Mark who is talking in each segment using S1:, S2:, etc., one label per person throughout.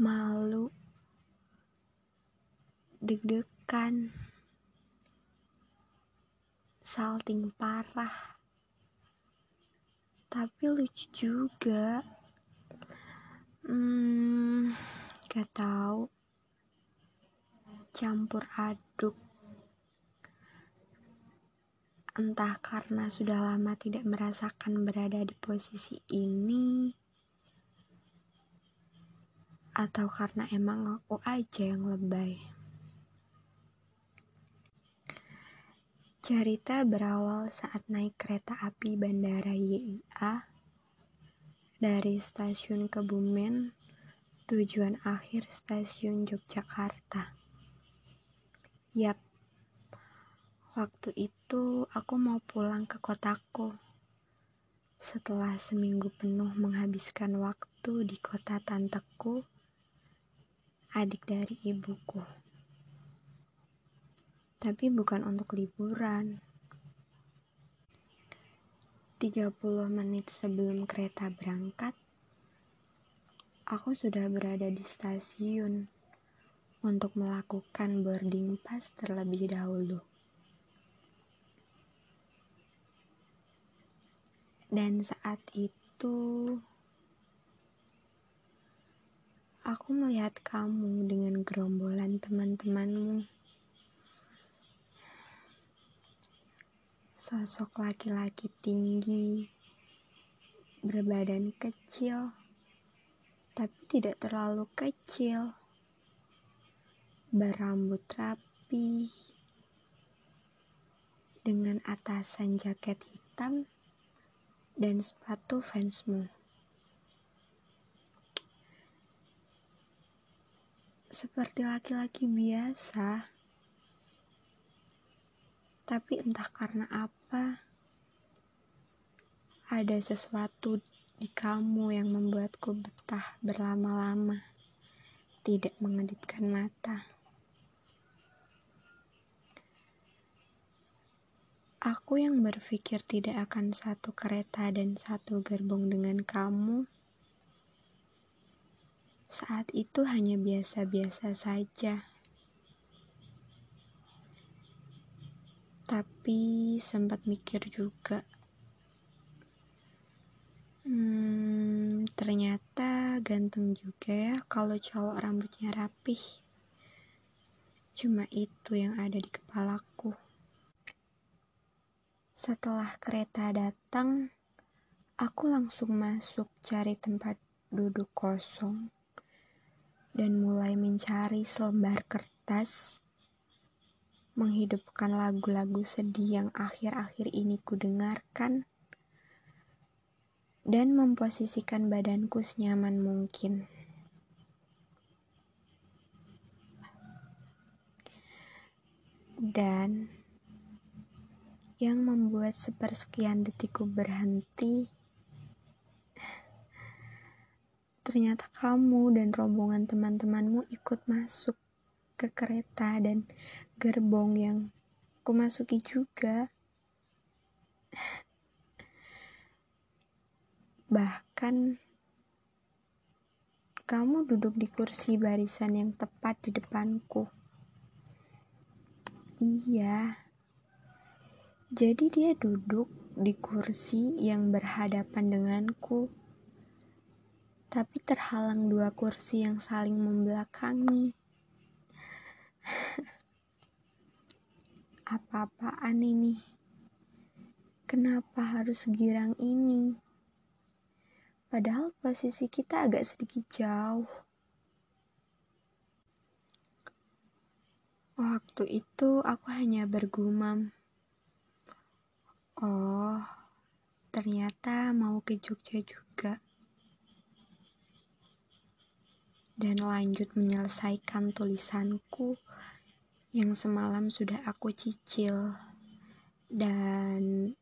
S1: malu, deg-degan, salting parah. Tapi lucu juga. Hmm, gak tahu. Campur aduk. Entah karena sudah lama tidak merasakan berada di posisi ini, atau karena emang aku aja yang lebay. Cerita berawal saat naik kereta api Bandara YIA dari stasiun Kebumen, tujuan akhir stasiun Yogyakarta. Yap, waktu itu aku mau pulang ke kotaku. Setelah seminggu penuh menghabiskan waktu di kota tanteku, adik dari ibuku. Tapi bukan untuk liburan. 30 menit sebelum kereta berangkat, aku sudah berada di stasiun untuk melakukan boarding pass terlebih dahulu. Dan saat itu Aku melihat kamu dengan gerombolan teman-temanmu. Sosok laki-laki tinggi, berbadan kecil, tapi tidak terlalu kecil, berambut rapi, dengan atasan jaket hitam dan sepatu fansmu. Seperti laki-laki biasa. Tapi entah karena apa, ada sesuatu di kamu yang membuatku betah berlama-lama, tidak mengedipkan mata. Aku yang berpikir tidak akan satu kereta dan satu gerbong dengan kamu saat itu hanya biasa-biasa saja. Tapi sempat mikir juga. Hmm, ternyata ganteng juga ya kalau cowok rambutnya rapih. Cuma itu yang ada di kepalaku. Setelah kereta datang, aku langsung masuk cari tempat duduk kosong dan mulai mencari selembar kertas menghidupkan lagu-lagu sedih yang akhir-akhir ini kudengarkan dan memposisikan badanku senyaman mungkin. Dan yang membuat sepersekian detikku berhenti ternyata kamu dan rombongan teman-temanmu ikut masuk ke kereta dan gerbong yang kumasuki juga. Bahkan kamu duduk di kursi barisan yang tepat di depanku. Iya. Jadi dia duduk di kursi yang berhadapan denganku tapi terhalang dua kursi yang saling membelakangi. Apa-apaan ini? Kenapa harus girang ini? Padahal posisi kita agak sedikit jauh. Waktu itu aku hanya bergumam. Oh, ternyata mau ke Jogja juga. Dan lanjut menyelesaikan tulisanku yang semalam sudah aku cicil. Dan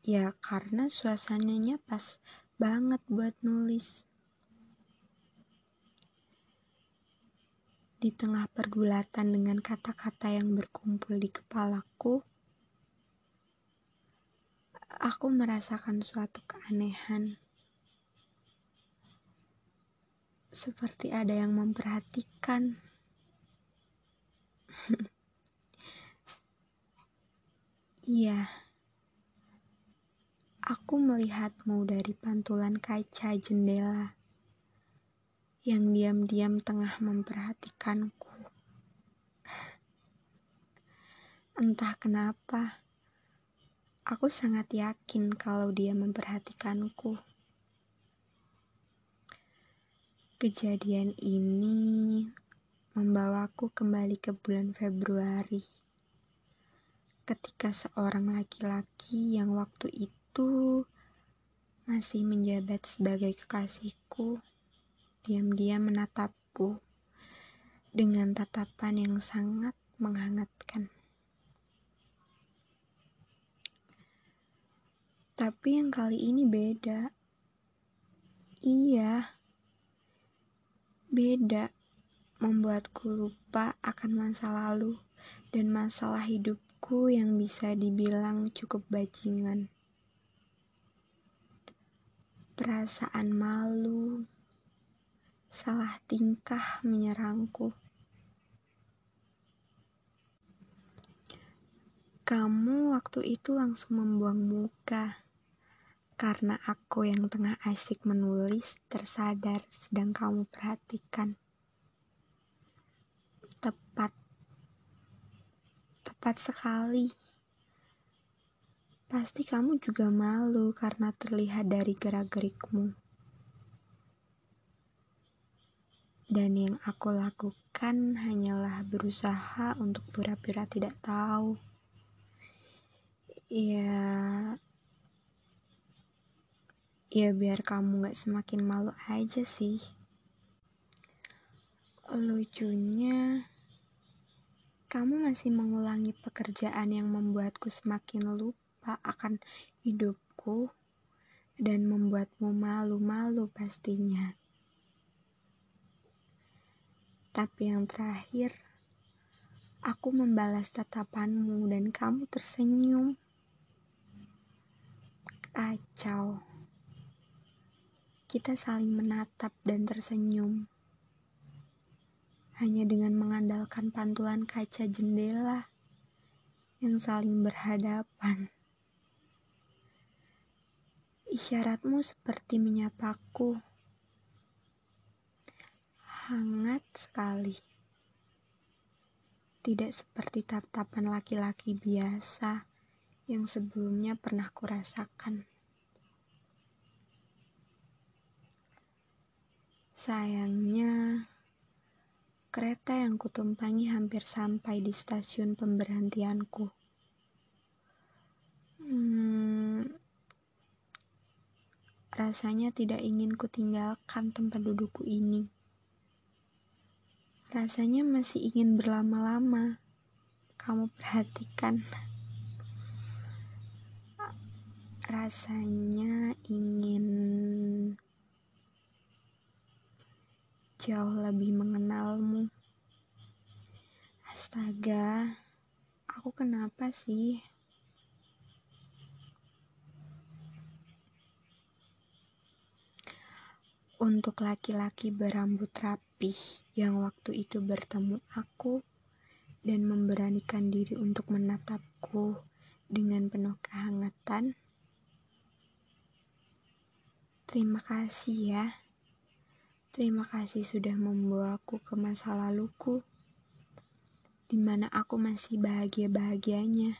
S1: ya karena suasananya pas banget buat nulis. Di tengah pergulatan dengan kata-kata yang berkumpul di kepalaku, aku merasakan suatu keanehan. Seperti ada yang memperhatikan. Iya, aku melihatmu dari pantulan kaca jendela yang diam-diam tengah memperhatikanku. Entah kenapa, aku sangat yakin kalau dia memperhatikanku. Kejadian ini membawaku kembali ke bulan Februari ketika seorang laki-laki yang waktu itu masih menjabat sebagai kekasihku diam-diam menatapku dengan tatapan yang sangat menghangatkan. Tapi yang kali ini beda. Iya, beda membuatku lupa akan masa lalu dan masalah hidup aku yang bisa dibilang cukup bajingan. Perasaan malu, salah tingkah menyerangku. Kamu waktu itu langsung membuang muka karena aku yang tengah asik menulis tersadar sedang kamu perhatikan. Tepat tepat sekali. Pasti kamu juga malu karena terlihat dari gerak-gerikmu. Dan yang aku lakukan hanyalah berusaha untuk pura-pura tidak tahu. Ya, ya biar kamu gak semakin malu aja sih. Lucunya, kamu masih mengulangi pekerjaan yang membuatku semakin lupa akan hidupku dan membuatmu malu-malu pastinya. Tapi yang terakhir, aku membalas tatapanmu dan kamu tersenyum. Kacau. Kita saling menatap dan tersenyum hanya dengan mengandalkan pantulan kaca jendela yang saling berhadapan. Isyaratmu seperti menyapaku. Hangat sekali. Tidak seperti tatapan laki-laki biasa yang sebelumnya pernah kurasakan. Sayangnya, Kereta yang kutumpangi hampir sampai di stasiun pemberhentianku. Hmm, rasanya tidak ingin kutinggalkan tempat dudukku ini. Rasanya masih ingin berlama-lama. Kamu perhatikan. Rasanya ingin jauh lebih mengenalmu. Astaga, aku kenapa sih? Untuk laki-laki berambut rapih yang waktu itu bertemu aku dan memberanikan diri untuk menatapku dengan penuh kehangatan. Terima kasih ya. Terima kasih sudah membawaku ke masa laluku, di mana aku masih bahagia-bahagianya.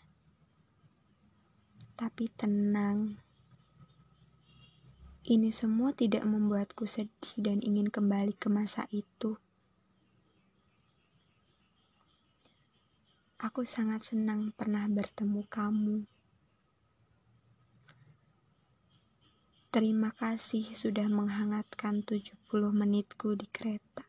S1: Tapi tenang, ini semua tidak membuatku sedih dan ingin kembali ke masa itu. Aku sangat senang pernah bertemu kamu. Terima kasih sudah menghangatkan 70 menitku di kereta.